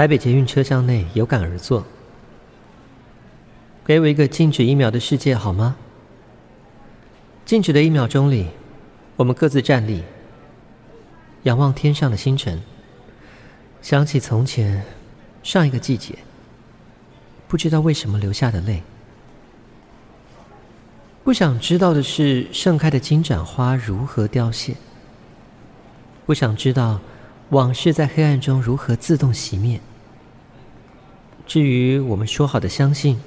台北捷运车厢内有感而作。给我一个静止一秒的世界好吗？静止的一秒钟里，我们各自站立，仰望天上的星辰，想起从前上一个季节，不知道为什么流下的泪。不想知道的是盛开的金盏花如何凋谢，不想知道往事在黑暗中如何自动熄灭。至于我们说好的相信，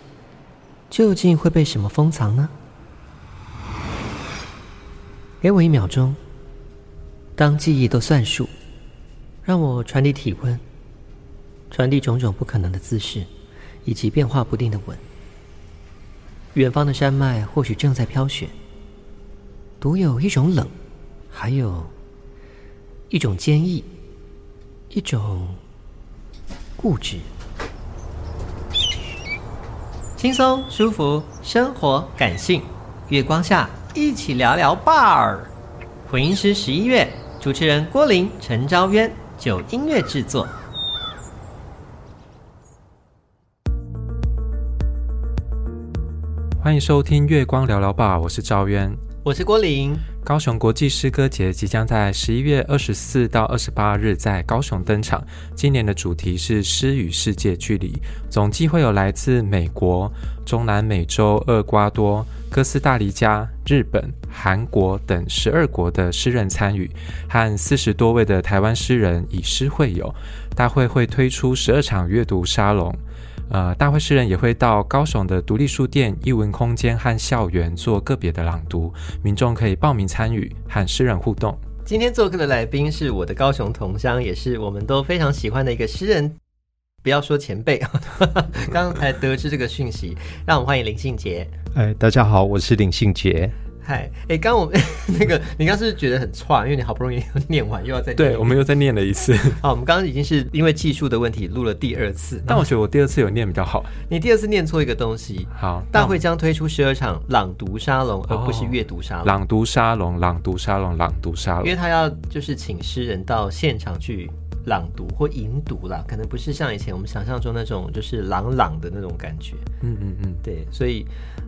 究竟会被什么封藏呢？给我一秒钟，当记忆都算数，让我传递体温，传递种种不可能的姿势，以及变化不定的吻。远方的山脉或许正在飘雪，独有一种冷，还有一种坚毅，一种固执。轻松舒服，生活感性，月光下一起聊聊吧儿。混音师十一月，主持人郭林、陈昭渊，九音乐制作。欢迎收听《月光聊聊吧》，我是昭渊，我是郭林。高雄国际诗歌节即将在十一月二十四到二十八日在高雄登场。今年的主题是“诗与世界距离”，总计会有来自美国、中南美洲、厄瓜多、哥斯大黎加、日本、韩国等十二国的诗人参与，和四十多位的台湾诗人以诗会友。大会会推出十二场阅读沙龙。呃，大会诗人也会到高雄的独立书店、艺文空间和校园做个别的朗读，民众可以报名参与和诗人互动。今天做客的来宾是我的高雄同乡，也是我们都非常喜欢的一个诗人，不要说前辈，刚 刚才得知这个讯息，让我们欢迎林信杰。哎，大家好，我是林信杰。嗨，哎，刚我们 那个，你刚是，是觉得很串，因为你好不容易 念完，又要再念对，我们又再念了一次。好，我们刚刚已经是因为技术的问题录了第二次，但我觉得我第二次有念比较好。你第二次念错一个东西。好，大会将推出十二场朗读沙龙，而不是阅读沙龙。朗读沙龙，朗读沙龙，朗读沙龙。因为他要就是请诗人到现场去。朗读或吟读啦，可能不是像以前我们想象中那种就是朗朗的那种感觉。嗯嗯嗯，对，所以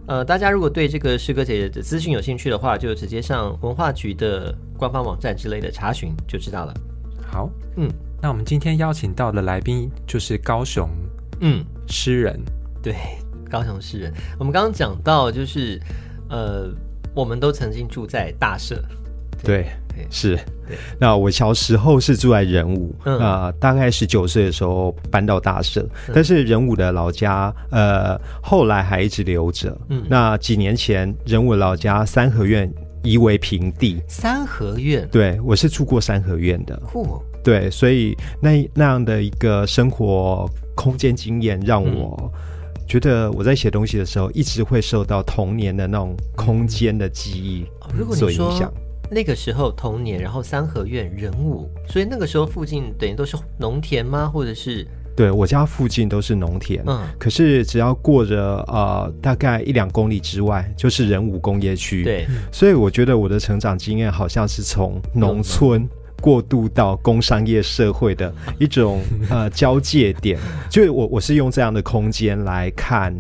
呃，大家如果对这个诗歌节的资讯有兴趣的话，就直接上文化局的官方网站之类的查询就知道了。好，嗯，那我们今天邀请到的来宾就是高雄，嗯，诗人，对，高雄诗人。我们刚刚讲到就是呃，我们都曾经住在大社，对。对是，那我小时候是住在仁武，啊、嗯。呃，大概十九岁的时候搬到大社，嗯、但是仁武的老家，呃，后来还一直留着。嗯，那几年前仁武老家三合院夷为平地，三合院，对，我是住过三合院的，酷，对，所以那那样的一个生活空间经验，让我觉得我在写东西的时候，一直会受到童年的那种空间的记忆所影响。那个时候童年，然后三合院仁武，所以那个时候附近等于都是农田吗？或者是？对，我家附近都是农田，嗯，可是只要过着呃大概一两公里之外，就是仁武工业区。对，所以我觉得我的成长经验好像是从农村过渡到工商业社会的一种呃交界点，就我我是用这样的空间来看。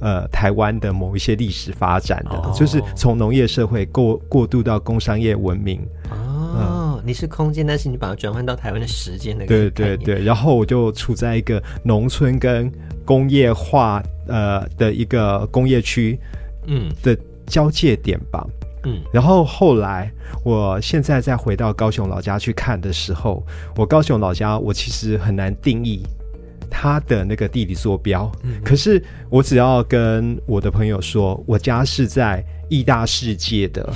呃，台湾的某一些历史发展的，哦、就是从农业社会过过渡到工商业文明。哦，嗯、你是空间，但是你把它转换到台湾的时间的。对对对，然后我就处在一个农村跟工业化呃的一个工业区，嗯的交界点吧。嗯，然后后来，我现在再回到高雄老家去看的时候，我高雄老家我其实很难定义。他的那个地理坐标，嗯、可是我只要跟我的朋友说，我家是在意大世界的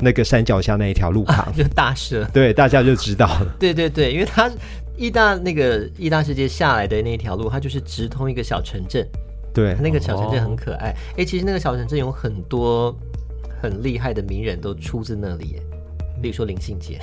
那个山脚下那一条路旁，啊、就大社，对，大家就知道了。对对对，因为他意大那个意大世界下来的那条路，它就是直通一个小城镇。对，那个小城镇很可爱。哎、哦，其实那个小城镇有很多很厉害的名人都出自那里耶。例如说林信杰，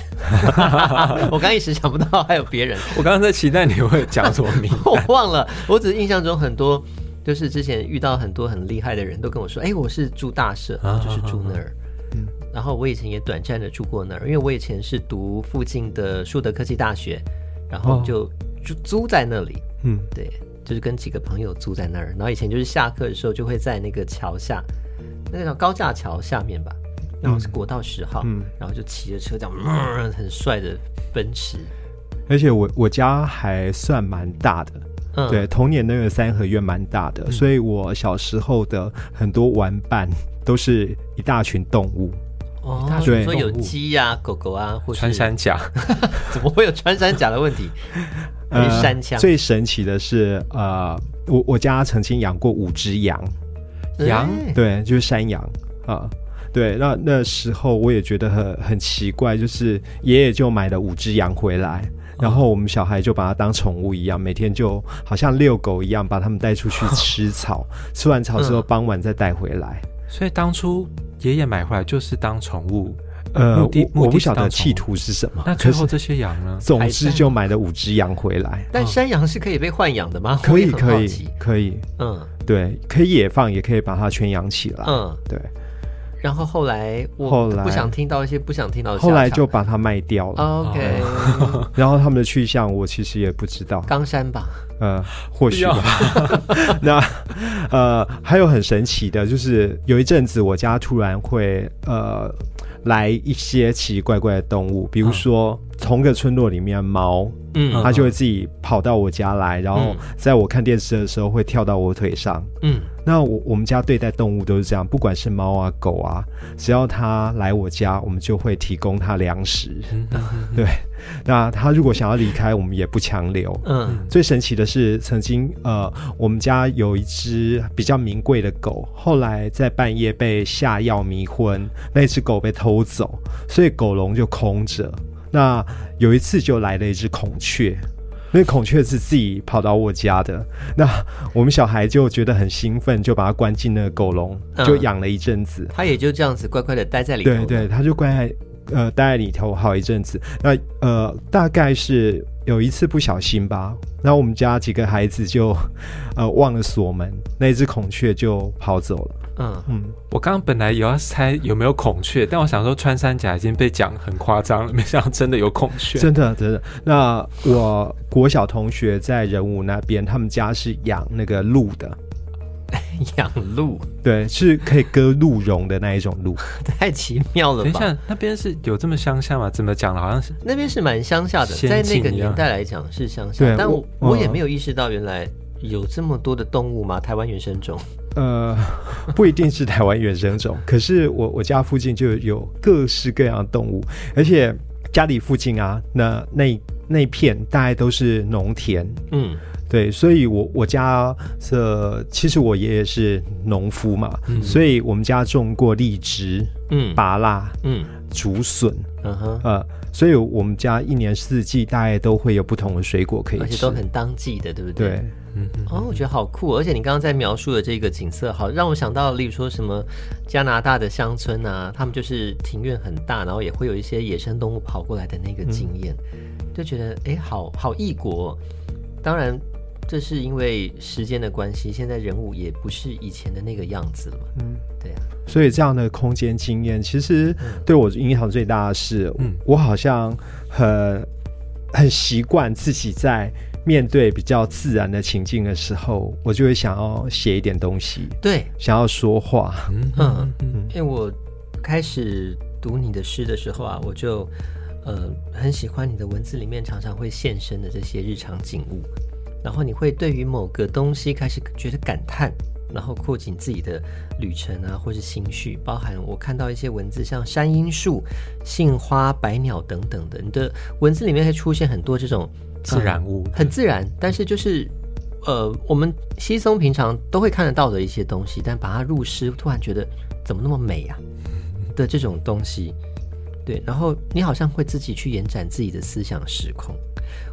我刚一时想不到还有别人。我刚刚在期待你会讲什么名，我忘了。我只是印象中很多，就是之前遇到很多很厉害的人都跟我说：“哎、欸，我是住大社，就是住那儿。”嗯，然后我以前也短暂的住过那儿，因为我以前是读附近的树德科技大学，然后就租租在那里。嗯，对，就是跟几个朋友租在那儿，然后以前就是下课的时候就会在那个桥下，那个叫高架桥下面吧，然后是国道十号，嗯，然后就骑着车这样，嗯，很帅的奔驰。而且我我家还算蛮大的，嗯，对，童年那个三合院蛮大的，嗯，所以我小时候的很多玩伴都是一大群动物。哦，对，说有鸡呀、啊、狗狗啊，或穿山甲，怎么会有穿山甲的问题？呃，山枪。最神奇的是，呃，我我家曾经养过五只羊，羊，对，就是山羊啊。对，那那时候我也觉得很很奇怪，就是爷爷就买了五只羊回来，然后我们小孩就把它当宠物一样，每天就好像遛狗一样，把它们带出去 吃草，吃完草之后傍晚再带回来。所以当初爷爷买回来就是当宠物，呃，目的我不晓得企图是什么。那最后这些羊呢？总之就买了五只羊回来。但山羊是可以被换养的吗？可以，可以，可以。嗯，对，可以野放，也可以把它圈养起来。嗯，对。然后后来我不想听到一些不想听到的，后来就把它卖掉了。OK，然后他们的去向我其实也不知道。冈山吧，呃，或许吧。那呃，还有很神奇的，就是有一阵子我家突然会呃来一些奇奇怪怪的动物，比如说同个村落里面猫，嗯，它就会自己跑到我家来，然后在我看电视的时候会跳到我腿上，嗯。那我我们家对待动物都是这样，不管是猫啊狗啊，只要它来我家，我们就会提供它粮食。对，那它如果想要离开，我们也不强留。嗯，最神奇的是，曾经呃，我们家有一只比较名贵的狗，后来在半夜被下药迷昏，那只狗被偷走，所以狗笼就空着。那有一次就来了一只孔雀。那孔雀是自己跑到我家的，那我们小孩就觉得很兴奋，就把它关进那个狗笼，就养了一阵子。它、嗯、也就这样子乖乖的待在里头。对对，它就乖在呃待在里头好一阵子。那呃大概是有一次不小心吧，然后我们家几个孩子就呃忘了锁门，那只孔雀就跑走了。嗯嗯，我刚刚本来有要猜有没有孔雀，但我想说穿山甲已经被讲很夸张了，没想到真的有孔雀，真的真的。那我国小同学在仁武那边，他们家是养那个鹿的，养鹿，对，是可以割鹿茸的那一种鹿，太奇妙了吧？等一下，那边是有这么乡下吗？怎么讲的？好像是那边是蛮乡下的，在那个年代来讲是乡下，但我我也没有意识到原来有这么多的动物吗？台湾原生种。呃，不一定是台湾原生种，可是我我家附近就有各式各样的动物，而且家里附近啊，那那那片大概都是农田，嗯，对，所以我我家这其实我爷爷是农夫嘛，嗯，所以我们家种过荔枝，嗯，芭辣，嗯，竹笋，嗯哼，呃，所以我们家一年四季大概都会有不同的水果可以吃，而且都很当季的，对不对？对。嗯，哦，我觉得好酷，而且你刚刚在描述的这个景色，好让我想到，例如说什么加拿大的乡村啊，他们就是庭院很大，然后也会有一些野生动物跑过来的那个经验，嗯、就觉得哎，好好异国。当然，这是因为时间的关系，现在人物也不是以前的那个样子了。嗯，对啊。所以这样的空间经验，其实对我影响最大的是，嗯，我好像很很习惯自己在。面对比较自然的情境的时候，我就会想要写一点东西，对，想要说话。嗯嗯嗯。因为我开始读你的诗的时候啊，我就呃很喜欢你的文字里面常常会现身的这些日常景物，然后你会对于某个东西开始觉得感叹，然后扩紧自己的旅程啊，或是心绪，包含我看到一些文字，像山樱树、杏花、百鸟等等的，你的文字里面会出现很多这种。自然物、嗯、很自然，但是就是，呃，我们稀松平常都会看得到的一些东西，但把它入诗，突然觉得怎么那么美啊 的这种东西，对。然后你好像会自己去延展自己的思想时空。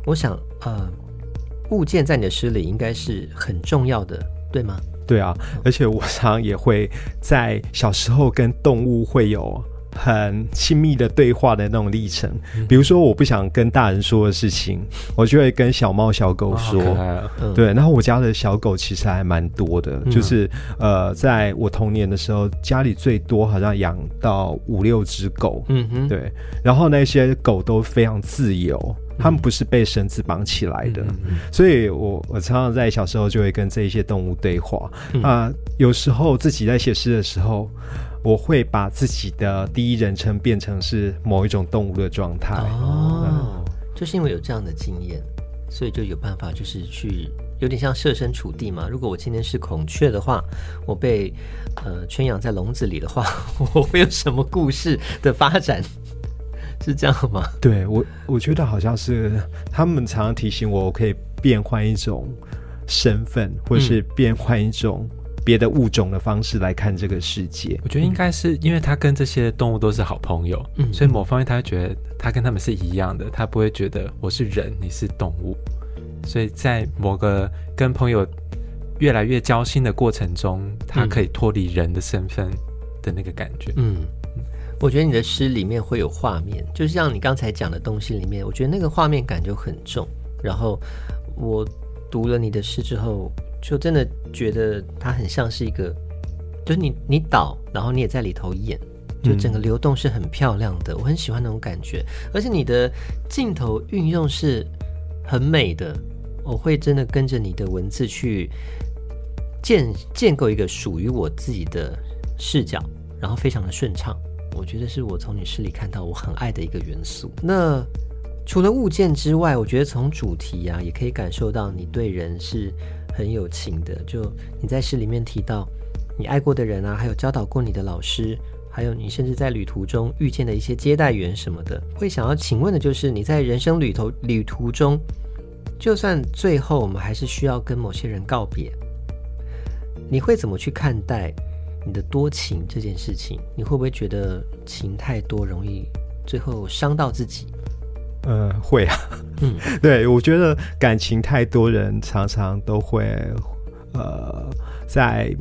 我想，呃，物件在你的诗里应该是很重要的，对吗？对啊，而且我常常也会在小时候跟动物会有。很亲密的对话的那种历程，比如说我不想跟大人说的事情，我就会跟小猫小狗说。哦啊、对，然后我家的小狗其实还蛮多的，嗯、就是呃，在我童年的时候，家里最多好像养到五六只狗。嗯哼，对，然后那些狗都非常自由，他们不是被绳子绑起来的。所以我我常常在小时候就会跟这一些动物对话。啊、呃。有时候自己在写诗的时候，我会把自己的第一人称变成是某一种动物的状态。哦、嗯，就是因为有这样的经验，所以就有办法，就是去。有点像设身处地嘛。如果我今天是孔雀的话，我被呃圈养在笼子里的话，我会有什么故事的发展？是这样吗？对我，我觉得好像是他们常常提醒我，我可以变换一种身份，或是变换一种别的物种的方式来看这个世界。我觉得应该是因为他跟这些动物都是好朋友，嗯，所以某方面他会觉得他跟他们是一样的，他不会觉得我是人，你是动物。所以在某个跟朋友越来越交心的过程中，他可以脱离人的身份的那个感觉。嗯，我觉得你的诗里面会有画面，就像你刚才讲的东西里面，我觉得那个画面感就很重。然后我读了你的诗之后，就真的觉得它很像是一个，就是你你导，然后你也在里头演，就整个流动是很漂亮的。我很喜欢那种感觉，而且你的镜头运用是很美的。我会真的跟着你的文字去建建构一个属于我自己的视角，然后非常的顺畅。我觉得是我从你诗里看到我很爱的一个元素。那除了物件之外，我觉得从主题啊，也可以感受到你对人是很有情的。就你在诗里面提到你爱过的人啊，还有教导过你的老师，还有你甚至在旅途中遇见的一些接待员什么的，会想要请问的就是你在人生旅途旅途中。就算最后我们还是需要跟某些人告别，你会怎么去看待你的多情这件事情？你会不会觉得情太多容易最后伤到自己？呃，会啊，嗯，对，我觉得感情太多人常常都会，呃，在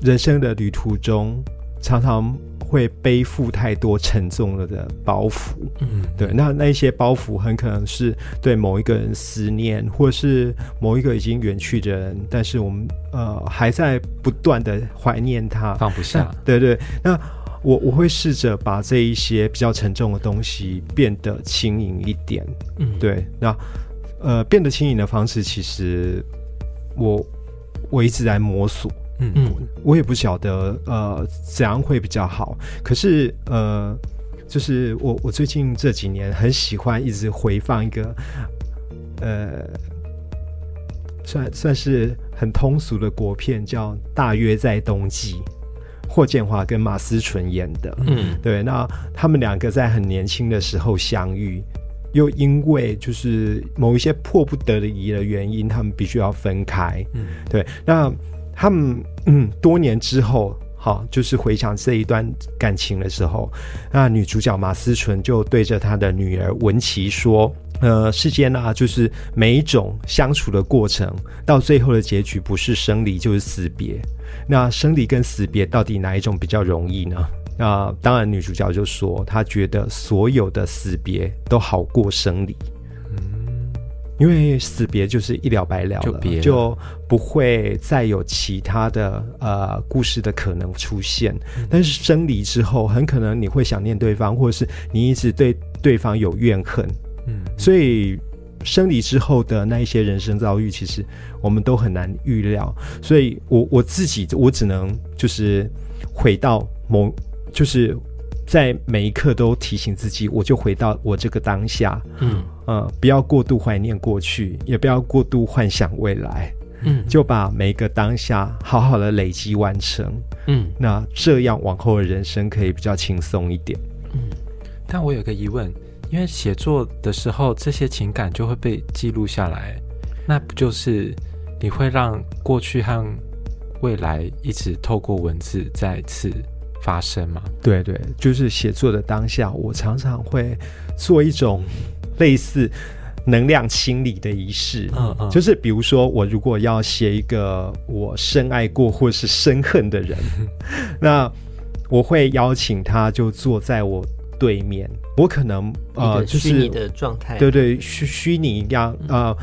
人生的旅途中常常。会背负太多沉重了的包袱，嗯，对，那那一些包袱很可能是对某一个人思念，或是某一个已经远去的人，但是我们呃还在不断的怀念他，放不下。对对，那我我会试着把这一些比较沉重的东西变得轻盈一点，嗯，对，那呃变得轻盈的方式，其实我我一直在摸索。嗯嗯，我也不晓得呃怎样会比较好。可是呃，就是我我最近这几年很喜欢一直回放一个呃，算算是很通俗的国片，叫《大约在冬季》，霍建华跟马思纯演的。嗯，对，那他们两个在很年轻的时候相遇，又因为就是某一些迫不得已的原因，他们必须要分开。嗯，对，那。他们嗯，多年之后，好，就是回想这一段感情的时候，那女主角马思纯就对着她的女儿文琪说：“呃，世间啊，就是每一种相处的过程，到最后的结局不是生离就是死别。那生离跟死别到底哪一种比较容易呢？那当然，女主角就说她觉得所有的死别都好过生离。”因为死别就是一了百了了，就，了就不会再有其他的呃故事的可能出现。嗯、但是生离之后，很可能你会想念对方，或者是你一直对对方有怨恨。嗯，所以生离之后的那一些人生遭遇，其实我们都很难预料。所以我我自己，我只能就是回到某就是。在每一刻都提醒自己，我就回到我这个当下，嗯呃，不要过度怀念过去，也不要过度幻想未来，嗯，就把每一个当下好好的累积完成，嗯，那这样往后的人生可以比较轻松一点，嗯。但我有个疑问，因为写作的时候这些情感就会被记录下来，那不就是你会让过去和未来一直透过文字再次发生吗？对对，就是写作的当下，我常常会做一种类似能量清理的仪式。嗯嗯，就是比如说，我如果要写一个我深爱过或是深恨的人，那我会邀请他就坐在我对面。我可能呃，就是虚拟的状态，对对，虚虚拟一样啊、呃。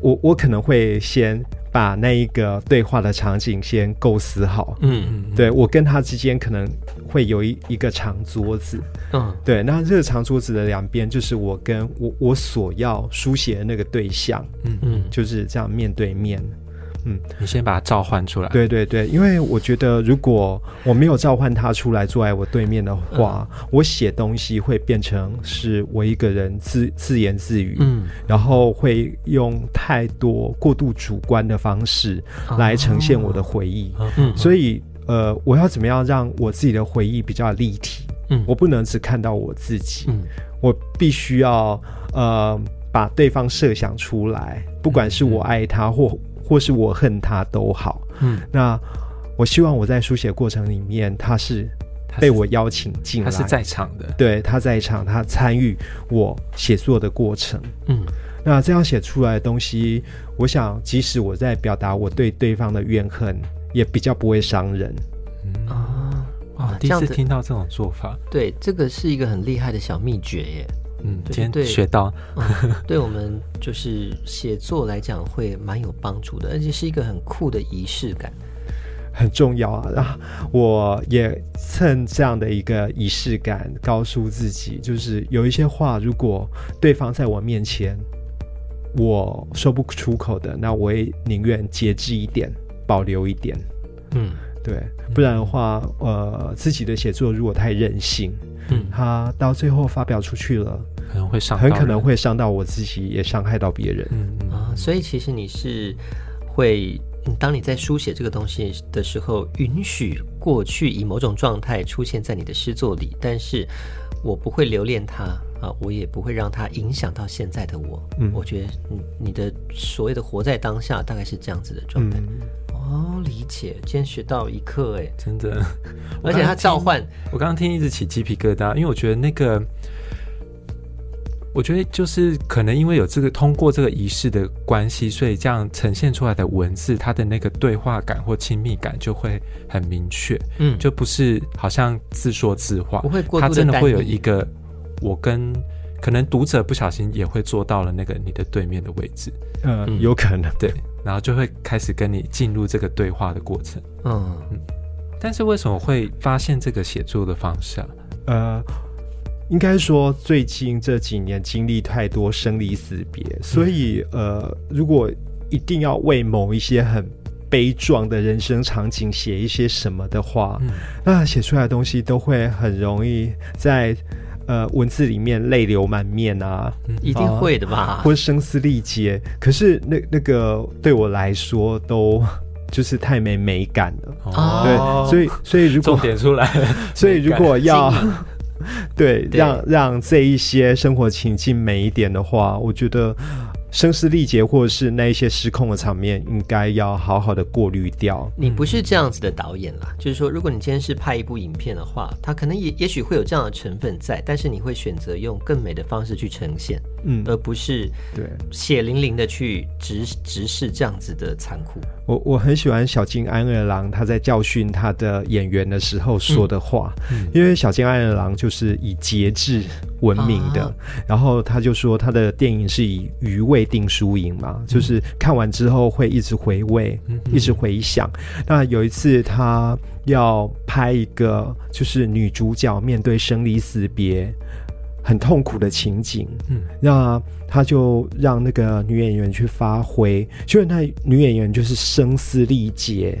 我我可能会先。把那一个对话的场景先构思好。嗯嗯，对，我跟他之间可能会有一一个长桌子。嗯，对，那这个长桌子的两边就是我跟我我所要书写的那个对象。嗯嗯，就是这样面对面。嗯，你先把它召唤出来。对对对，因为我觉得如果我没有召唤他出来坐在我对面的话，嗯、我写东西会变成是我一个人自自言自语，嗯，然后会用太多过度主观的方式来呈现我的回忆。所以呃，我要怎么样让我自己的回忆比较立体？嗯，我不能只看到我自己，嗯，我必须要呃把对方设想出来，不管是我爱他或。或是我恨他都好，嗯，那我希望我在书写过程里面，他是被我邀请进来，他是在场的，对，他在场，他参与我写作的过程，嗯，那这样写出来的东西，我想即使我在表达我对对方的怨恨，也比较不会伤人，嗯、啊，哇，第一次听到这种做法，对，这个是一个很厉害的小秘诀耶。嗯，今天学到，嗯、对我们就是写作来讲会蛮有帮助的，而且是一个很酷的仪式感，很重要啊。然后我也趁这样的一个仪式感，告诉自己，就是有一些话，如果对方在我面前我说不出口的，那我也宁愿节制一点，保留一点。嗯，对，不然的话，呃，自己的写作如果太任性。嗯，他到最后发表出去了，可能会伤，很可能会伤到我自己，也伤害到别人。嗯啊，所以其实你是会，当你在书写这个东西的时候，允许过去以某种状态出现在你的诗作里，但是我不会留恋它啊，我也不会让它影响到现在的我。嗯，我觉得你你的所谓的活在当下，大概是这样子的状态。嗯哦，理解，今天学到一课，哎，真的，而且他召唤，我刚刚听一直起鸡皮疙瘩，因为我觉得那个，我觉得就是可能因为有这个通过这个仪式的关系，所以这样呈现出来的文字，它的那个对话感或亲密感就会很明确，嗯，就不是好像自说自话，不会过，他真的会有一个我跟。可能读者不小心也会坐到了那个你的对面的位置，呃、嗯，有可能。对，然后就会开始跟你进入这个对话的过程，嗯嗯。但是为什么会发现这个写作的方式啊？呃，应该说最近这几年经历太多生离死别，所以、嗯、呃，如果一定要为某一些很悲壮的人生场景写一些什么的话，嗯、那写出来的东西都会很容易在。呃，文字里面泪流满面啊，一定会的吧？啊、或声嘶力竭。可是那那个对我来说都就是太没美感了。哦，对，所以所以如果重点出来，所以如果要，对让让这一些生活情境美一点的话，我觉得。声嘶力竭，或者是那一些失控的场面，应该要好好的过滤掉。你不是这样子的导演啦，就是说，如果你今天是拍一部影片的话，它可能也也许会有这样的成分在，但是你会选择用更美的方式去呈现，嗯，而不是对血淋淋的去直直视这样子的残酷。我我很喜欢小津安二郎他在教训他的演员的时候说的话，嗯嗯、因为小津安二郎就是以节制闻名的，啊、然后他就说他的电影是以余味定输赢嘛，嗯、就是看完之后会一直回味，嗯、一直回想。嗯、那有一次他要拍一个，就是女主角面对生离死别。很痛苦的情景，嗯，那他就让那个女演员去发挥，就是那女演员就是声嘶力竭，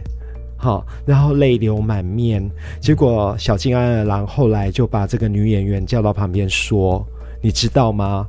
好，然后泪流满面。结果小金安二郎后来就把这个女演员叫到旁边说：“你知道吗？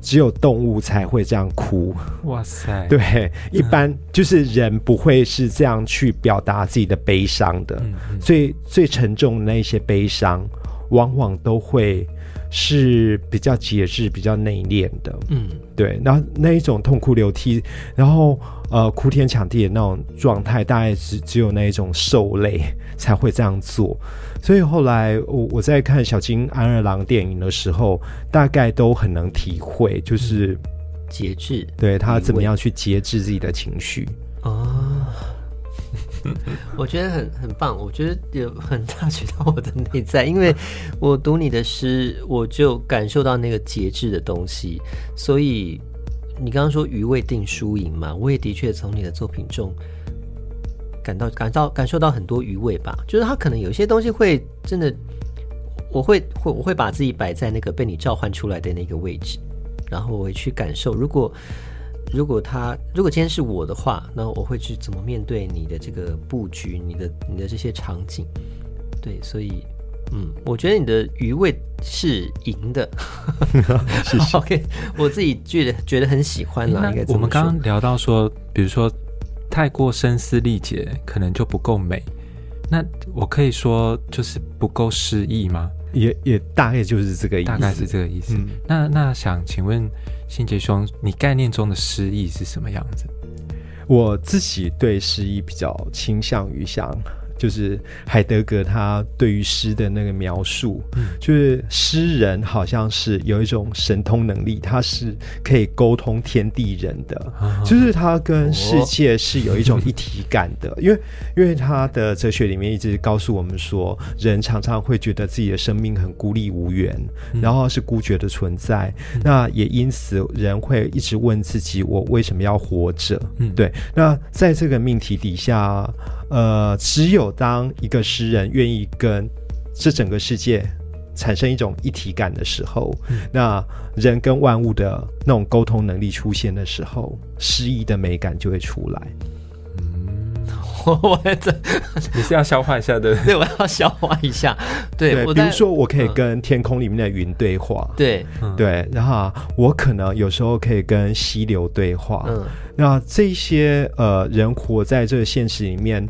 只有动物才会这样哭。”哇塞，对，一般就是人不会是这样去表达自己的悲伤的，嗯嗯，所以最沉重的那些悲伤，往往都会。是比较节制、比较内敛的，嗯，对。那那一种痛哭流涕，然后呃哭天抢地的那种状态，大概只只有那一种受累才会这样做。所以后来我我在看小金安二郎电影的时候，大概都很能体会，就是节制，对他怎么样去节制自己的情绪啊。我觉得很很棒，我觉得有很大渠到我的内在，因为我读你的诗，我就感受到那个节制的东西，所以你刚刚说余味定输赢嘛，我也的确从你的作品中感到感到感受到很多余味吧。就是他可能有些东西会真的，我会会我会把自己摆在那个被你召唤出来的那个位置，然后我会去感受。如果如果他如果今天是我的话，那我会去怎么面对你的这个布局，你的你的这些场景？对，所以。嗯，我觉得你的余味是赢的，谢谢。OK，我自己觉得觉得很喜欢啦。应该我们刚刚聊到说，比如说太过声嘶力竭，可能就不够美。那我可以说就是不够诗意吗？也也大概就是这个意思，大概是这个意思。嗯、那那想请问信杰兄，你概念中的诗意是什么样子？我自己对诗意比较倾向于像。就是海德格他对于诗的那个描述，嗯，就是诗人好像是有一种神通能力，他是可以沟通天地人的，啊、就是他跟世界是有一种一体感的。哦、因为因为他的哲学里面一直告诉我们说，人常常会觉得自己的生命很孤立无援，嗯、然后是孤绝的存在。嗯、那也因此，人会一直问自己：我为什么要活着？嗯，对。那在这个命题底下。呃，只有当一个诗人愿意跟这整个世界产生一种一体感的时候，嗯、那人跟万物的那种沟通能力出现的时候，诗意的美感就会出来。嗯，我这你是要消化一下的，对，我要消化一下。对，对，比如说我可以跟天空里面的云对话，对，对，然后我可能有时候可以跟溪流对话，嗯。那这些呃人活在这个现实里面，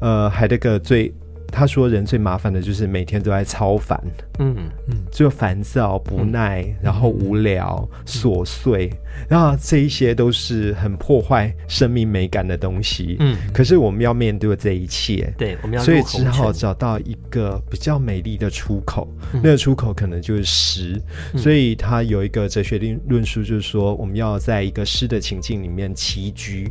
呃，海德格最他说人最麻烦的就是每天都在超烦，嗯。嗯，就烦躁不耐，嗯、然后无聊琐碎，然后这一些都是很破坏生命美感的东西。嗯，可是我们要面对这一切，对，我们要所以只好找到一个比较美丽的出口，嗯、那个出口可能就是诗。嗯、所以他有一个哲学论论述，就是说我们要在一个诗的情境里面栖居、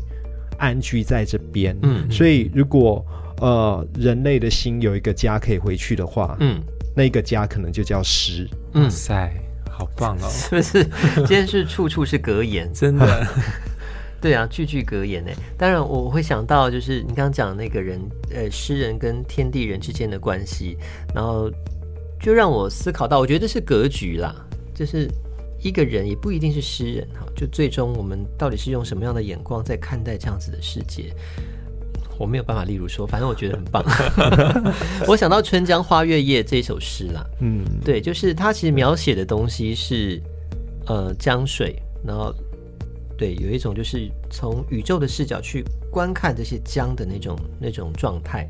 安居在这边。嗯，所以如果呃，人类的心有一个家可以回去的话，嗯，那个家可能就叫诗。嗯，塞，好棒哦！是不是？今天是处处是格言，真的。对啊，句句格言呢。当然，我会想到就是你刚刚讲那个人，呃，诗人跟天地人之间的关系，然后就让我思考到，我觉得这是格局啦，就是一个人也不一定是诗人哈，就最终我们到底是用什么样的眼光在看待这样子的世界？我没有办法，例如说，反正我觉得很棒。我想到《春江花月夜》这首诗啦，嗯，对，就是它其实描写的东西是呃江水，然后对，有一种就是从宇宙的视角去观看这些江的那种那种状态。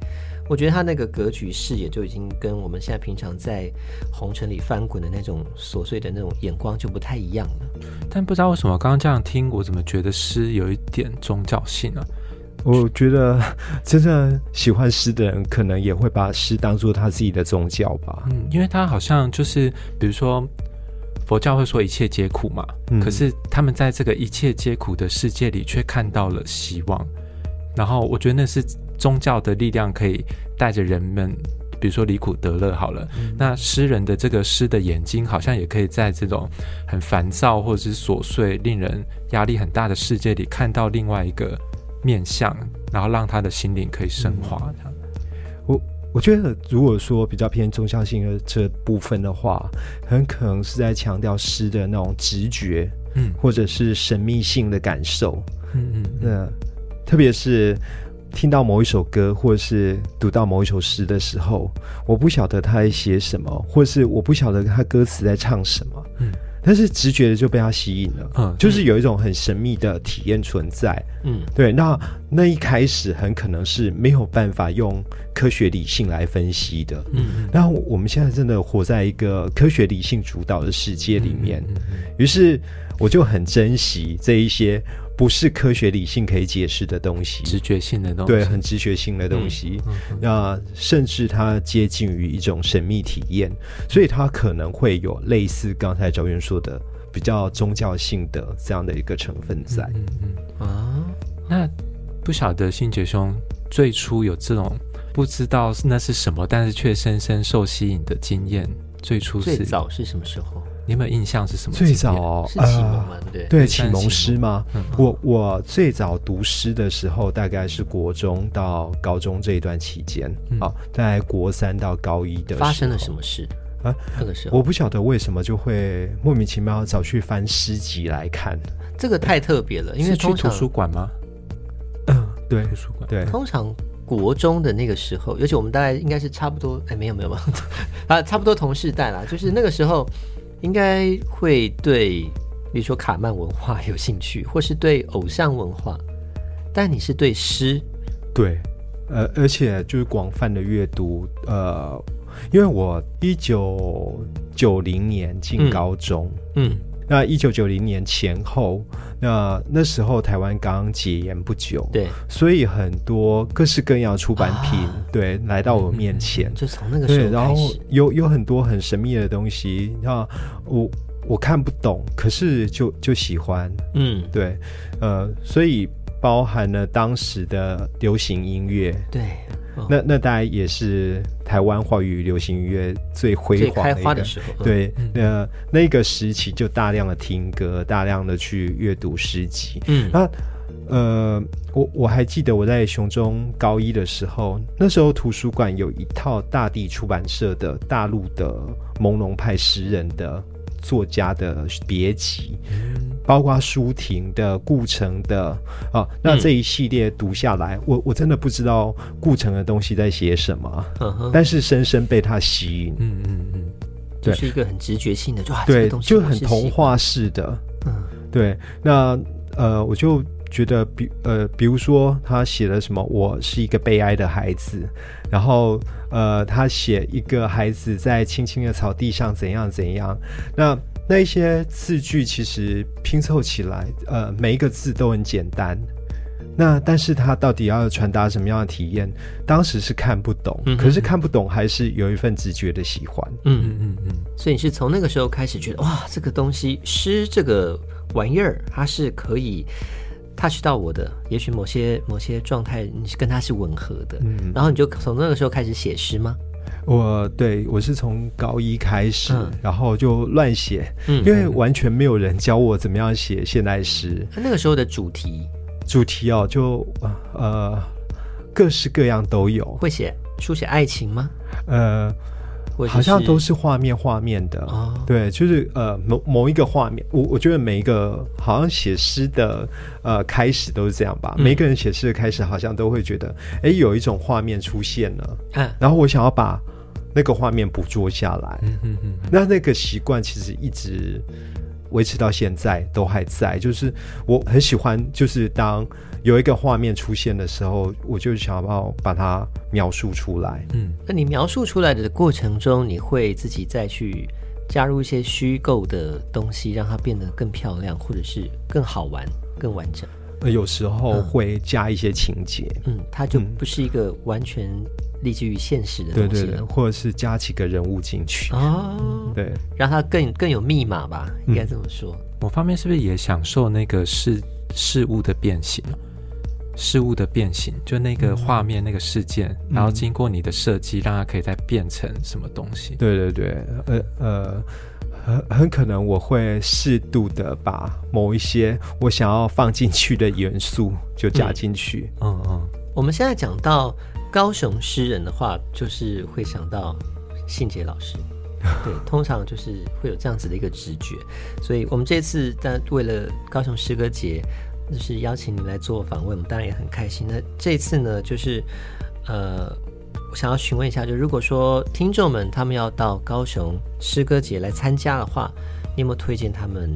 我觉得它那个格局视野就已经跟我们现在平常在红尘里翻滚的那种琐碎的那种眼光就不太一样了。但不知道为什么刚刚这样听，我怎么觉得诗有一点宗教性呢、啊？我觉得 真正喜欢诗的人，可能也会把诗当做他自己的宗教吧。嗯，因为他好像就是，比如说佛教会说一切皆苦嘛，嗯，可是他们在这个一切皆苦的世界里，却看到了希望。然后我觉得那是宗教的力量，可以带着人们，比如说离苦得乐。好了，嗯，那诗人的这个诗的眼睛，好像也可以在这种很烦躁或者是琐碎、令人压力很大的世界里，看到另外一个。面向，然后让他的心灵可以升华。这样，我我觉得，如果说比较偏宗教性的这部分的话，很可能是在强调诗的那种直觉，嗯，或者是神秘性的感受，嗯嗯，那特别是听到某一首歌，或者是读到某一首诗的时候，我不晓得他在写什么，或是我不晓得他歌词在唱什么，嗯。但是直觉的就被他吸引了，嗯，就是有一种很神秘的体验存在，嗯，对。那那一开始很可能是没有办法用科学理性来分析的，嗯。然后我们现在真的活在一个科学理性主导的世界里面，于是我就很珍惜这一些。不是科学理性可以解释的东西，直觉性的东西，对，很直觉性的东西。那、嗯嗯嗯、甚至它接近于一种神秘体验，所以它可能会有类似刚才昭渊说的比较宗教性的这样的一个成分在。嗯，嗯，嗯啊，那不晓得信杰兄最初有这种不知道那是什么，但是却深深受吸引的经验，最初是最早是什么时候？你有没有印象是什么？最早是启蒙吗？对、呃、对，启蒙诗吗？嗯、我我最早读诗的时候，大概是国中到高中这一段期间，好、嗯，在国三到高一的时候。发生了什么事啊？那个时候我不晓得为什么就会莫名其妙找去翻诗集来看，这个太特别了，因为去图书馆吗？嗯，对，图书馆对，通常。国中的那个时候，尤其我们大概应该是差不多，哎，没有没有没有，啊，差不多同世代啦。就是那个时候，应该会对，比如说卡曼文化有兴趣，或是对偶像文化。但你是对诗，对，呃，而且就是广泛的阅读，呃，因为我一九九零年进高中，嗯。嗯那一九九零年前后，那那时候台湾刚解严不久，对，所以很多各式各样出版品，啊、对，来到我面前，就从那个时候然后有有很多很神秘的东西，那我我看不懂，可是就就喜欢，嗯，对，呃，所以包含了当时的流行音乐，对。那那大概也是台湾华语流行音乐最辉煌的一个开花的时候，对，那那个时期就大量的听歌，大量的去阅读诗集。嗯，那呃，我我还记得我在雄中高一的时候，那时候图书馆有一套大地出版社的大陆的朦胧派诗人的。作家的别集，包括舒婷的、顾城的啊，那这一系列读下来，嗯、我我真的不知道顾城的东西在写什么，嗯、但是深深被他吸引。嗯嗯嗯，就是一个很直觉性的，就对，就很童话式的。嗯，对，那呃，我就。觉得比呃，比如说他写了什么，我是一个悲哀的孩子，然后呃，他写一个孩子在青青的草地上怎样怎样，那那一些字句其实拼凑起来，呃，每一个字都很简单，那但是他到底要传达什么样的体验？当时是看不懂，嗯、可是看不懂还是有一份直觉的喜欢，嗯嗯嗯嗯，所以你是从那个时候开始觉得哇，这个东西诗这个玩意儿，它是可以。Touch 到我的，也许某些某些状态，你是跟他是吻合的，嗯，然后你就从那个时候开始写诗吗？我对我是从高一开始，嗯、然后就乱写，嗯，因为完全没有人教我怎么样写现代诗。那个时候的主题，主题哦，就呃各式各样都有。会写书写爱情吗？呃。好像都是画面画面的，哦、对，就是呃某某一个画面，我我觉得每一个好像写诗的呃开始都是这样吧，嗯、每一个人写诗的开始好像都会觉得，哎，有一种画面出现了，嗯，然后我想要把那个画面捕捉下来，嗯嗯嗯，那那个习惯其实一直维持到现在都还在，就是我很喜欢，就是当。有一个画面出现的时候，我就想要把它描述出来。嗯，那你描述出来的过程中，你会自己再去加入一些虚构的东西，让它变得更漂亮，或者是更好玩、更完整。呃，有时候会加一些情节。嗯，它就不是一个完全立基于现实的东西。对对对，或者是加几个人物进去。哦，嗯，对，让它更更有密码吧，应该这么说。某方面是不是也享受那个事事物的变形？事物的变形，就那个画面、那个事件，嗯、然后经过你的设计，让它可以再变成什么东西？对对对，呃呃，很很可能我会适度的把某一些我想要放进去的元素就加进去。嗯嗯。嗯，我们现在讲到高雄诗人的话，就是会想到信杰老师。对，通常就是会有这样子的一个直觉，所以我们这次在为了高雄诗歌节。就是邀请你来做访问，我们当然也很开心。那这次呢，就是呃，我想要询问一下，就如果说听众们他们要到高雄诗歌节来参加的话，你有没有推荐他们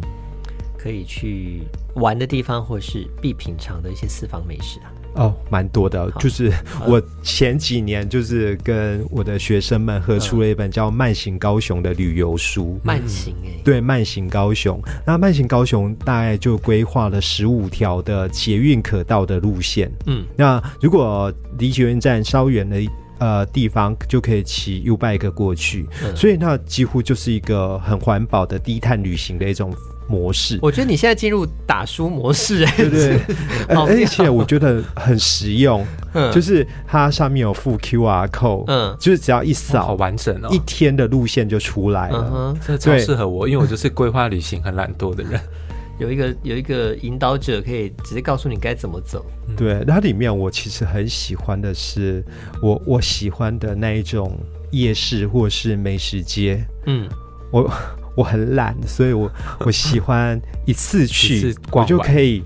可以去玩的地方，或是必品尝的一些私房美食啊？哦，蛮多的，就是我前几年就是跟我的学生们合出了一本叫《慢行高雄》的旅游书。慢行哎，对，慢行高雄。那慢行高雄大概就规划了十五条的捷运可到的路线。嗯，那如果离捷运站稍远的呃地方，就可以骑 U bike 过去。嗯、所以那几乎就是一个很环保的低碳旅行的一种。模式，我觉得你现在进入打书模式，对对，而且我觉得很实用。嗯，就是它上面有附 QR code，嗯，就是只要一扫，好完整哦，一天的路线就出来了。嗯，这超适合我，因为我就是规划旅行很懒惰的人。有一个有一个引导者可以直接告诉你该怎么走。对，它里面我其实很喜欢的是，我我喜欢的那一种夜市或是美食街。嗯，我我很懒，所以我 我喜欢一次去，我就可以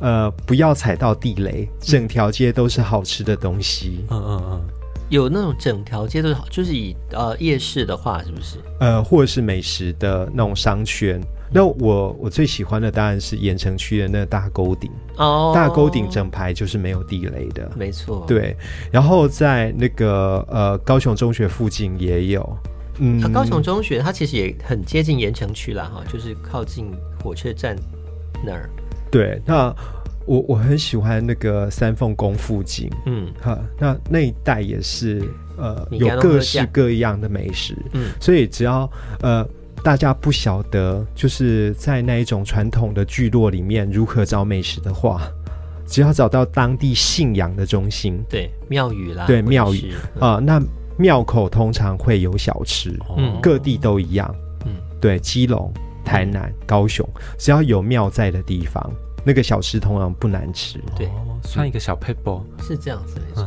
呃不要踩到地雷，整条街都是好吃的东西。嗯嗯嗯，有那种整条街都是好，就是以呃夜市的话，是不是？呃，或者是美食的那种商圈。那我我最喜欢的当然是盐城区的那个大沟顶哦，大沟顶整排就是没有地雷的，没错。对，然后在那个呃高雄中学附近也有，嗯，啊、高雄中学它其实也很接近盐城区啦哈，就是靠近火车站那儿。对，那我我很喜欢那个三凤宫附近，嗯，哈，那那一带也是呃有各式各样的美食，嗯，所以只要呃。大家不晓得，就是在那一种传统的聚落里面如何找美食的话，只要找到当地信仰的中心，对庙宇啦，对庙宇。啊、呃，那庙口通常会有小吃，嗯，各地都一样，嗯，对，基隆、台南、高雄，只要有庙在的地方，那个小吃通常不难吃，对，哦、算一个小撇步，是这样子没错。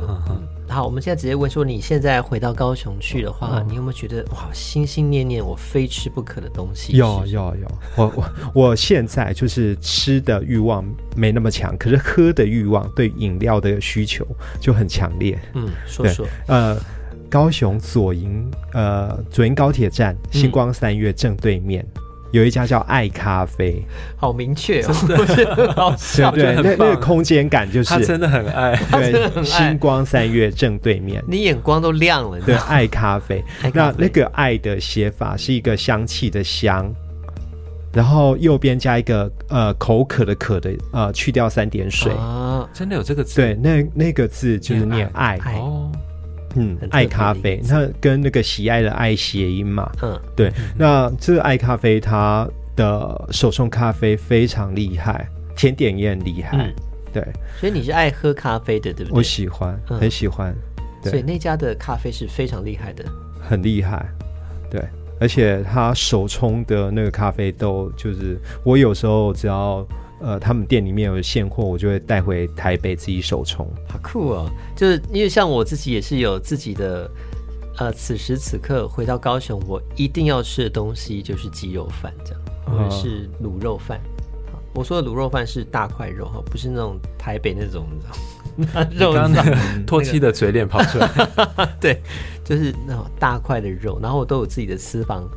好，我们现在直接问说，你现在回到高雄去的话，嗯、你有没有觉得哇，心心念念我非吃不可的东西？有有有，我我 我现在就是吃的欲望没那么强，可是喝的欲望对饮料的需求就很强烈。嗯，说说。呃，高雄左营呃左营高铁站星光三月正对面。嗯有一家叫爱咖啡，好明确哦，真的。很好笑，对，那那个空间感就是他真的很爱，对，星光三月正对面，你眼光都亮了，对，爱咖啡，那那个爱的写法是一个香气的香，然后右边加一个呃口渴的渴的呃去掉三点水。啊，真的有这个字，对，那那个字就是念爱。哦。嗯，爱咖啡，它跟那个喜爱的爱谐音嘛。嗯，对。嗯、那这个爱咖啡，它的手冲咖啡非常厉害，甜点也很厉害。嗯、对。所以你是爱喝咖啡的，对不对？我喜欢，很喜欢。嗯、所以那家的咖啡是非常厉害的，很厉害。对，而且他手冲的那个咖啡豆，就是我有时候只要。呃，他们店里面有现货，我就会带回台北自己手冲。好酷哦！就是因为像我自己也是有自己的，呃，此时此刻回到高雄，我一定要吃的东西就是鸡肉饭，这样，或者是卤肉饭。哦、我说的卤肉饭是大块肉哈，不是那种台北那种肉刚刚唾弃的嘴脸跑出来。对，就是那种大块的肉，然后我都有自己的私房。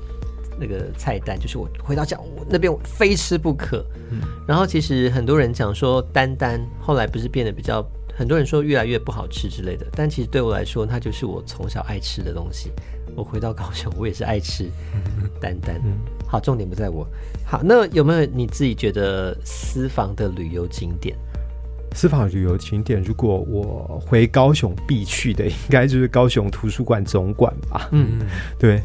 那个菜单就是我回到家，我那边我非吃不可。嗯，然后其实很多人讲说丹丹后来不是变得比较，很多人说越来越不好吃之类的。但其实对我来说，它就是我从小爱吃的东西。我回到高雄，我也是爱吃丹丹。嗯，好，重点不在我。好，那有没有你自己觉得私房的旅游景点？私房旅游景点，如果我回高雄必去的，应该就是高雄图书馆总馆吧。嗯，对。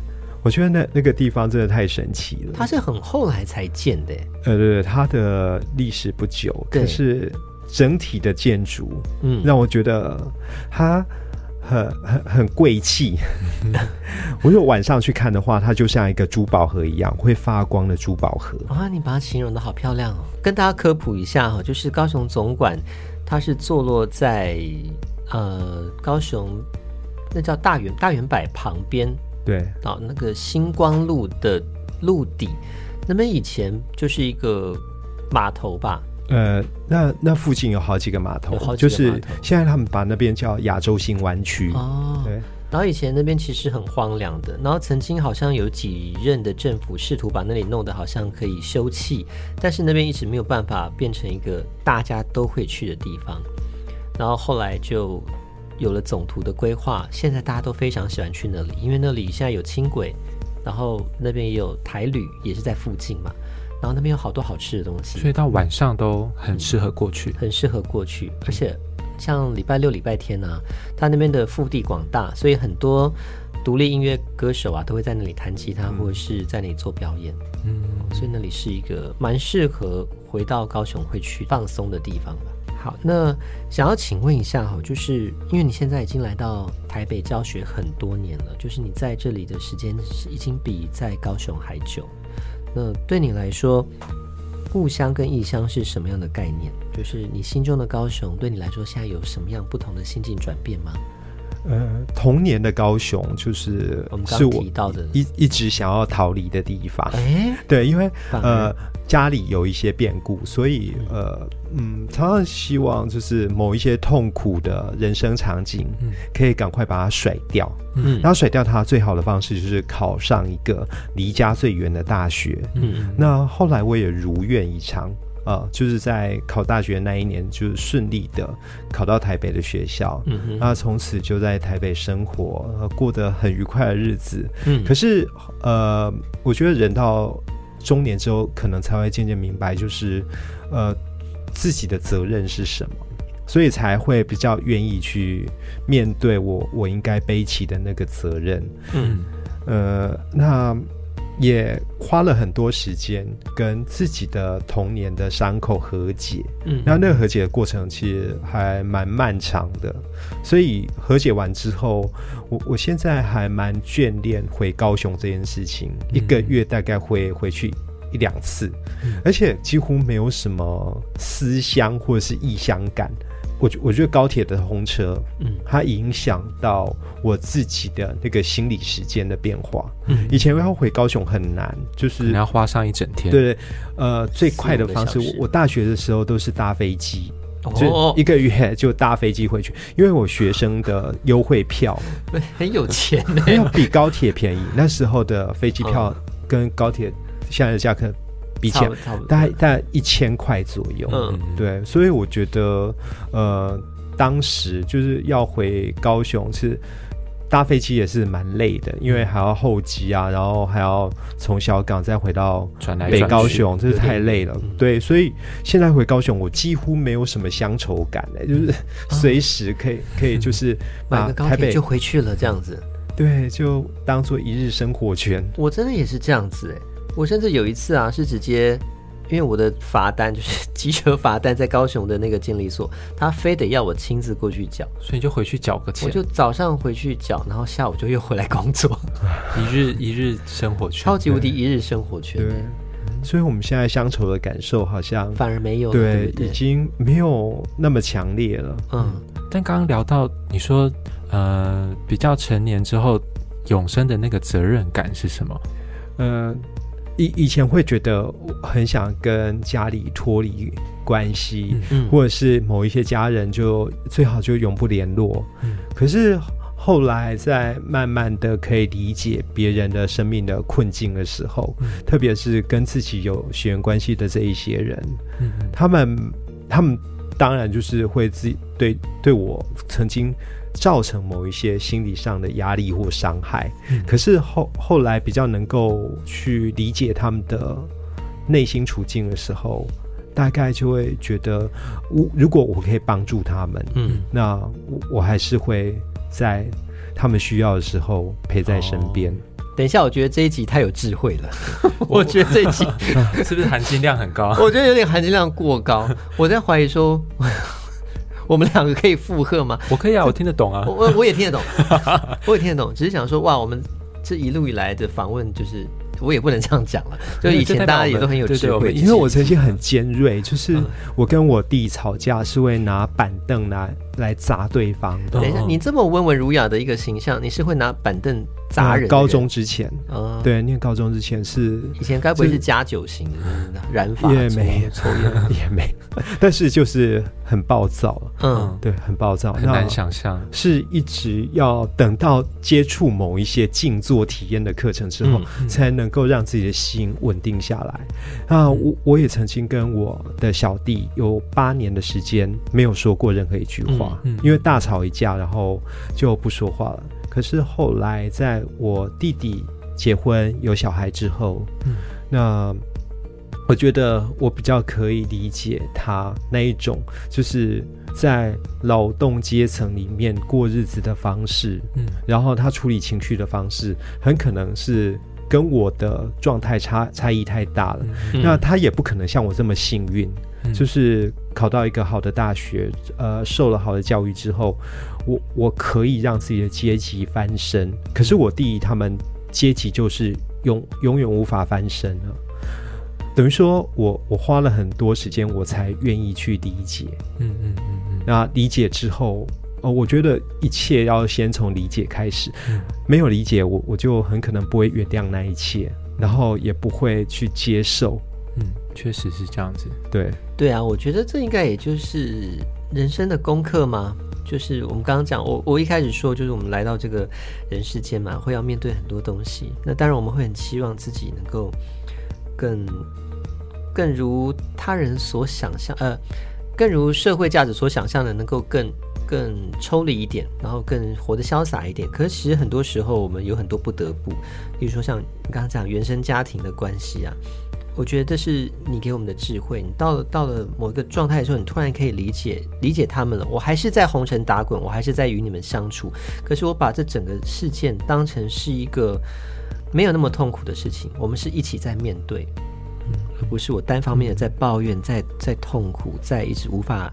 我觉得那那个地方真的太神奇了。它是很后来才建的，呃，对对，它的历史不久，可是整体的建筑，嗯，让我觉得它很很很贵气。我如果晚上去看的话，它就像一个珠宝盒一样，会发光的珠宝盒。啊，你把它形容的好漂亮哦！跟大家科普一下哈，就是高雄总馆，它是坐落在呃高雄那叫大圆大圆柏旁边。对，到那个星光路的路底，那边以前就是一个码头吧？呃，那那附近有好几个码头，好几个码头，就是现在他们把那边叫亚洲新湾区哦。对，然后以前那边其实很荒凉的，然后曾经好像有几任的政府试图把那里弄得好像可以休憩，但是那边一直没有办法变成一个大家都会去的地方，然后后来就。有了总图的规划，现在大家都非常喜欢去那里，因为那里现在有轻轨，然后那边也有台旅，也是在附近嘛，然后那边有好多好吃的东西，所以到晚上都很适合过去，嗯、很适合过去。而且像礼拜六、礼拜天呢、啊，他那边的腹地广大，所以很多独立音乐歌手啊都会在那里弹吉他，或者是在那里做表演。嗯，所以那里是一个蛮适合回到高雄会去放松的地方吧。好，那想要请问一下哈，就是因为你现在已经来到台北教学很多年了，就是你在这里的时间是已经比在高雄还久。那对你来说，故乡跟异乡是什么样的概念？就是你心中的高雄，对你来说现在有什么样不同的心境转变吗？呃，童年的高雄就是我们刚刚提到的，一一直想要逃离的地方。哎，对，因为呃家里有一些变故，所以呃嗯，常常希望就是某一些痛苦的人生场景，可以赶快把它甩掉。嗯，然后甩掉它最好的方式就是考上一个离家最远的大学。嗯，那后来我也如愿以偿。啊、呃，就是在考大学那一年，就是顺利的考到台北的学校，嗯哼，那从此就在台北生活，呃，过得很愉快的日子。嗯，可是呃，我觉得人到中年之后，可能才会渐渐明白，就是呃自己的责任是什么，所以才会比较愿意去面对我我应该背起的那个责任。嗯，呃，那。也花了很多时间跟自己的童年的伤口和解，嗯，那那个和解的过程其实还蛮漫长的，所以和解完之后，我我现在还蛮眷恋回高雄这件事情，嗯，一个月大概会回去一两次，嗯，而且几乎没有什么思乡或者是异乡感。我觉我觉得高铁的通车，嗯，它影响到我自己的那个心理时间的变化。嗯，以前要回高雄很难，就是你要花上一整天。对对，呃，最快的方式，我我大学的时候都是搭飞机，就一个月就搭飞机回去，因为我学生的优惠票，很有钱的，要比高铁便宜。那时候的飞机票跟高铁现在的价格。比起来大概大概一千块左右，嗯，对，所以我觉得，呃，当时就是要回高雄，是搭飞机也是蛮累的，因为还要候机啊，然后还要从小港再回到北高雄，真是太累了。对，所以现在回高雄，我几乎没有什么乡愁感嘞，就是 随时可以可以就是 买个高铁就回去了这样子，对，就当做一日生活圈。我真的也是这样子哎。我甚至有一次啊，是直接，因为我的罚单就是机车罚单，在高雄的那个监理所，他非得要我亲自过去缴，所以你就回去缴个钱。我就早上回去缴，然后下午就又回来工作，一日一日生活圈，超级无敌一日生活圈。对，所以我们现在乡愁的感受好像反而没有，对，对对已经没有那么强烈了。嗯，但刚刚聊到你说，呃，比较成年之后，永生的那个责任感是什么？嗯、呃。以以前会觉得很想跟家里脱离关系，嗯，或者是某一些家人就最好就永不联络。嗯，可是后来在慢慢的可以理解别人的生命的困境的时候，嗯，特别是跟自己有血缘关系的这一些人，嗯，他们他们当然就是会自己对对我曾经。造成某一些心理上的压力或伤害，嗯、可是后后来比较能够去理解他们的内心处境的时候，大概就会觉得，我如果我可以帮助他们，嗯，那我我还是会在他们需要的时候陪在身边。哦、等一下，我觉得这一集太有智慧了，我觉得这一集 是不是含金量很高？我觉得有点含金量过高，我在怀疑说。我们两个可以附和吗？我可以啊，我听得懂啊，我我也听得懂，我也听得懂，只是想说，哇，我们这一路以来的访问就是。我也不能这样讲了，就以前大家也都很有智慧，因为我曾经很尖锐，就是我跟我弟吵架是会拿板凳来来砸对方。的。等一下，你这么温文儒雅的一个形象，你是会拿板凳砸人？高中之前，对，念高中之前是以前该不会是加酒型的染发？也没抽烟，也没，但是就是很暴躁，嗯，对，很暴躁，很难想象，是一直要等到接触某一些静坐体验的课程之后才能。能够让自己的心稳定下来。啊！我我也曾经跟我的小弟有八年的时间没有说过任何一句话，嗯嗯、因为大吵一架，然后就不说话了。可是后来在我弟弟结婚有小孩之后，嗯、那我觉得我比较可以理解他那一种，就是在劳动阶层里面过日子的方式，嗯，然后他处理情绪的方式，很可能是。跟我的状态差差异太大了。嗯、那他也不可能像我这么幸运，嗯、就是考到一个好的大学，呃，受了好的教育之后，我我可以让自己的阶级翻身。可是我弟他们阶级就是永永远无法翻身了。等于说我我花了很多时间，我才愿意去理解。嗯嗯嗯嗯。那理解之后。哦，我觉得一切要先从理解开始。嗯，没有理解，我我就很可能不会原谅那一切，然后也不会去接受。嗯，确实是这样子。对，对啊，我觉得这应该也就是人生的功课嘛。就是我们刚刚讲，我我一开始说，就是我们来到这个人世间嘛，会要面对很多东西。那当然，我们会很期望自己能够更更如他人所想象，呃，更如社会价值所想象的，能够更。更抽离一点，然后更活得潇洒一点。可是其实很多时候，我们有很多不得不，比如说像你刚刚讲原生家庭的关系啊，我觉得这是你给我们的智慧。你到了到了某一个状态的时候，你突然可以理解理解他们了。我还是在红尘打滚，我还是在与你们相处。可是我把这整个事件当成是一个没有那么痛苦的事情，我们是一起在面对，嗯，而不是我单方面的在抱怨，在在痛苦，在一直无法。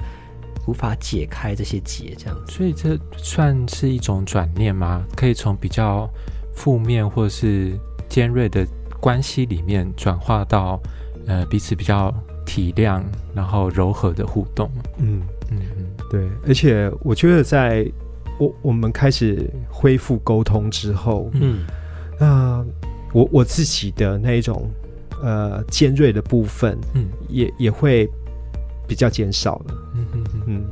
无法解开这些结，这样子，所以这算是一种转念吗？可以从比较负面或是尖锐的关系里面转化到呃彼此比较体谅，然后柔和的互动。嗯嗯嗯，对。而且我觉得，在我我们开始恢复沟通之后，嗯，那我我自己的那一种呃尖锐的部分，嗯，也也会。比较减少了。嗯嗯嗯。嗯，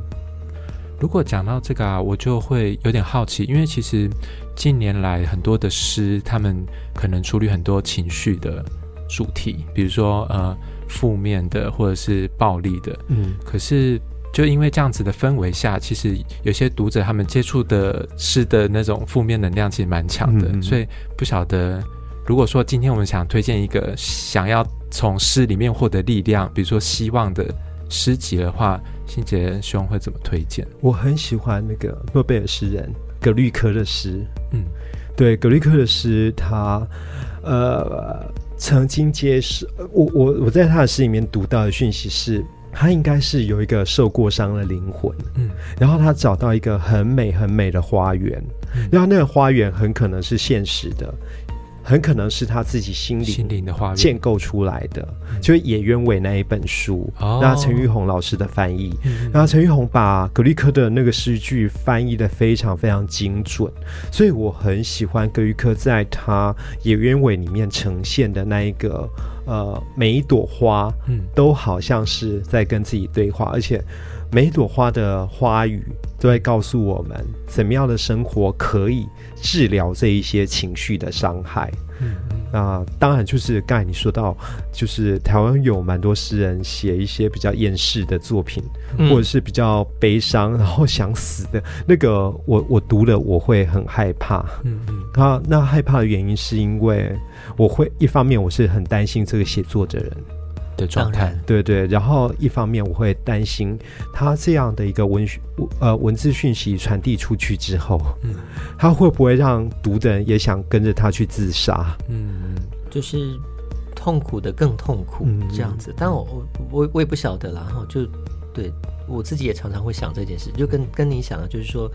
如果讲到这个啊，我就会有点好奇，因为其实近年来很多的诗，他们可能处理很多情绪的主题，比如说呃负面的或者是暴力的。嗯。可是就因为这样子的氛围下，其实有些读者他们接触的诗的那种负面能量其实蛮强的，嗯嗯，所以不晓得，如果说今天我们想推荐一个想要从诗里面获得力量，比如说希望的。诗集的话，信杰兄会怎么推荐？我很喜欢那个诺贝尔诗人格律科的诗。嗯，对，格律科的诗，他呃曾经接受我我我在他的诗里面读到的讯息是，他应该是有一个受过伤的灵魂。嗯，然后他找到一个很美很美的花园，嗯，然后那个花园很可能是现实的。很可能是他自己心灵的话建构出来的，就是《野鸢尾》那一本书，那陈玉红老师的翻译，然后陈玉红把格律克的那个诗句翻译的非常非常精准，所以我很喜欢格律克在他《野鸢尾》里面呈现的那一个呃，每一朵花，嗯，都好像是在跟自己对话，而且每一朵花的花语都在告诉我们，怎么样的生活可以治疗这一些情绪的伤害。嗯，那当然就是刚才你说到，就是台湾有蛮多诗人写一些比较厌世的作品，嗯，或者是比较悲伤，然后想死的那个我，我我读了我会很害怕。嗯嗯，那那害怕的原因是因为我会一方面我是很担心这个写作的人。的状态，对对，然后一方面我会担心他这样的一个文呃文字讯息传递出去之后，嗯，他会不会让读的人也想跟着他去自杀？嗯，就是痛苦的更痛苦这样子。嗯、但我我我我也不晓得啦哈，就对我自己也常常会想这件事，就跟跟你想的，就是说，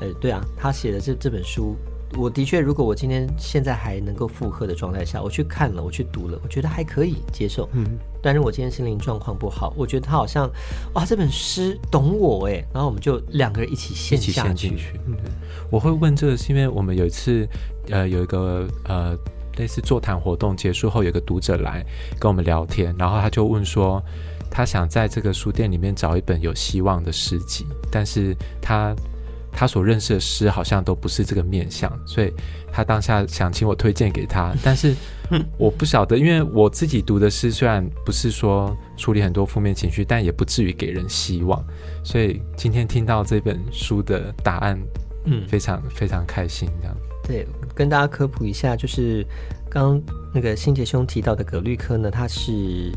呃，对啊，他写的这这本书。我的确，如果我今天现在还能够复刻的状态下，我去看了，我去读了，我觉得还可以接受。嗯，但是我今天心灵状况不好，我觉得他好像，哇，这本诗懂我哎，然后我们就两个人一起陷下去。进去。嗯，我会问这个，是因为我们有一次，呃，有一个呃类似座谈活动结束后，有个读者来跟我们聊天，然后他就问说，他想在这个书店里面找一本有希望的诗集，但是他。他所认识的诗好像都不是这个面相，所以他当下想请我推荐给他，但是我不晓得，因为我自己读的诗虽然不是说处理很多负面情绪，但也不至于给人希望，所以今天听到这本书的答案，嗯，非常非常开心这样。对，跟大家科普一下，就是刚那个新杰兄提到的葛律科呢，他是。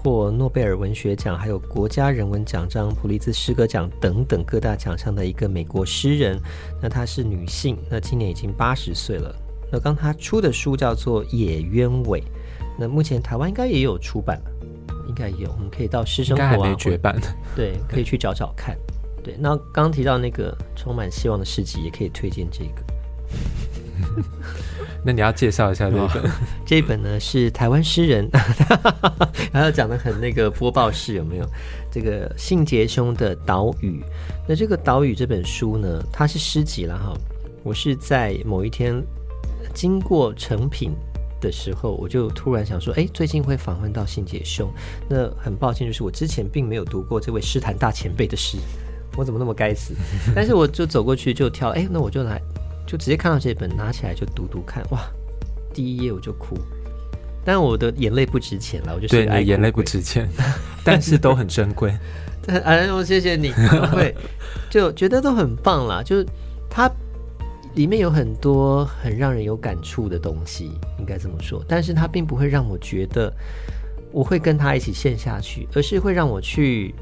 获诺贝尔文学奖，还有国家人文奖章、普利兹诗歌奖等等各大奖项的一个美国诗人。那她是女性，那今年已经八十岁了。那刚她出的书叫做《野鸢尾》，那目前台湾应该也有出版了，应该有，我们可以到师生活、啊、还没绝版，对，可以去找找看。对，那刚提到那个充满希望的市集，也可以推荐这个。那你要介绍一下这个？这一本呢是台湾诗人，然后讲的很那个播报式，有没有？这个信杰兄的《岛屿》。那这个《岛屿》这本书呢，它是诗集了哈。我是在某一天经过成品的时候，我就突然想说，哎，最近会访问到信杰兄。那很抱歉，就是我之前并没有读过这位诗坛大前辈的诗，我怎么那么该死？但是我就走过去就挑，哎，那我就来。就直接看到这本，拿起来就读读看，哇！第一页我就哭，但我的眼泪不值钱了，我就对，你眼泪不值钱，但是都很珍贵。哎，我谢谢你，会 就觉得都很棒啦。就是它里面有很多很让人有感触的东西，应该这么说。但是它并不会让我觉得我会跟他一起陷下去，而是会让我去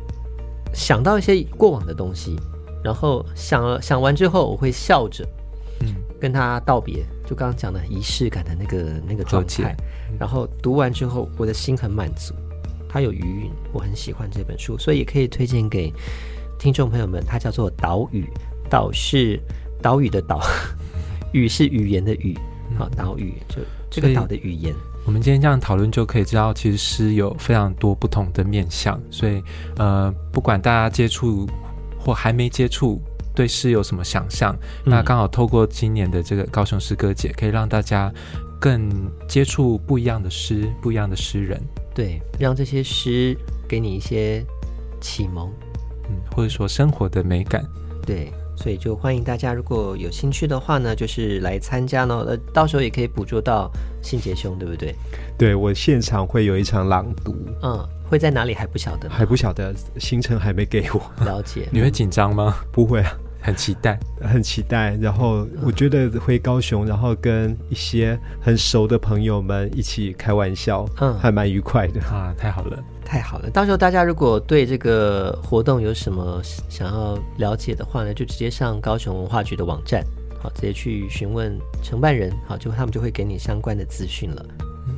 想到一些过往的东西，然后想了想完之后，我会笑着。嗯，跟他道别，就刚刚讲的仪式感的那个那个状态，然后读完之后，我的心很满足，他有余韵，我很喜欢这本书，所以也可以推荐给听众朋友们。它叫做《岛屿》，岛是岛屿的岛，语是语言的语，好，岛屿就这个岛的语言。我们今天这样讨论就可以知道，其实诗有非常多不同的面向，所以呃，不管大家接触或还没接触。对诗有什么想象？嗯、那刚好透过今年的这个高雄诗歌节，可以让大家更接触不一样的诗，不一样的诗人。对，让这些诗给你一些启蒙，嗯，或者说生活的美感。对，所以就欢迎大家，如果有兴趣的话呢，就是来参加呢。呃，到时候也可以捕捉到信杰兄，对不对？对，我现场会有一场朗读。嗯。会在哪里还不晓得，还不晓得，行程还没给我。了解，你会紧张吗？不会啊，很期待，很期待。然后我觉得回高雄，然后跟一些很熟的朋友们一起开玩笑，嗯，还蛮愉快的啊，太好了，太好了。到时候大家如果对这个活动有什么想要了解的话呢，就直接上高雄文化局的网站，好，直接去询问承办人，好，就他们就会给你相关的资讯了。嗯，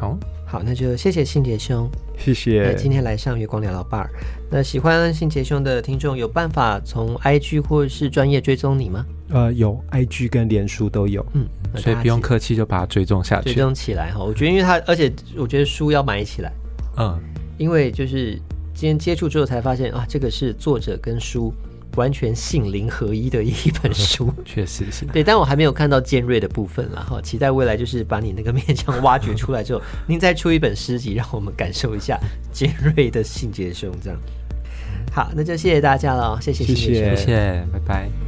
好。好，那就谢谢信杰兄，谢谢。今天来上月光聊聊 BAR。那喜欢信杰兄的听众有办法从 IG 或是专业追踪你吗？呃，有 IG 跟连书都有，嗯，所以不用客气就把它追踪下去，追踪起来哈。我觉得，因为他，而且我觉得书要买起来，嗯，因为就是今天接触之后才发现啊，这个是作者跟书。完全性灵合一的一本书，确实是。对，但我还没有看到尖锐的部分了哈，期待未来就是把你那个面相挖掘出来之后，您再出一本诗集，让我们感受一下尖锐的性杰兄这样。好，那就谢谢大家了，谢谢，谢谢，谢谢，拜拜。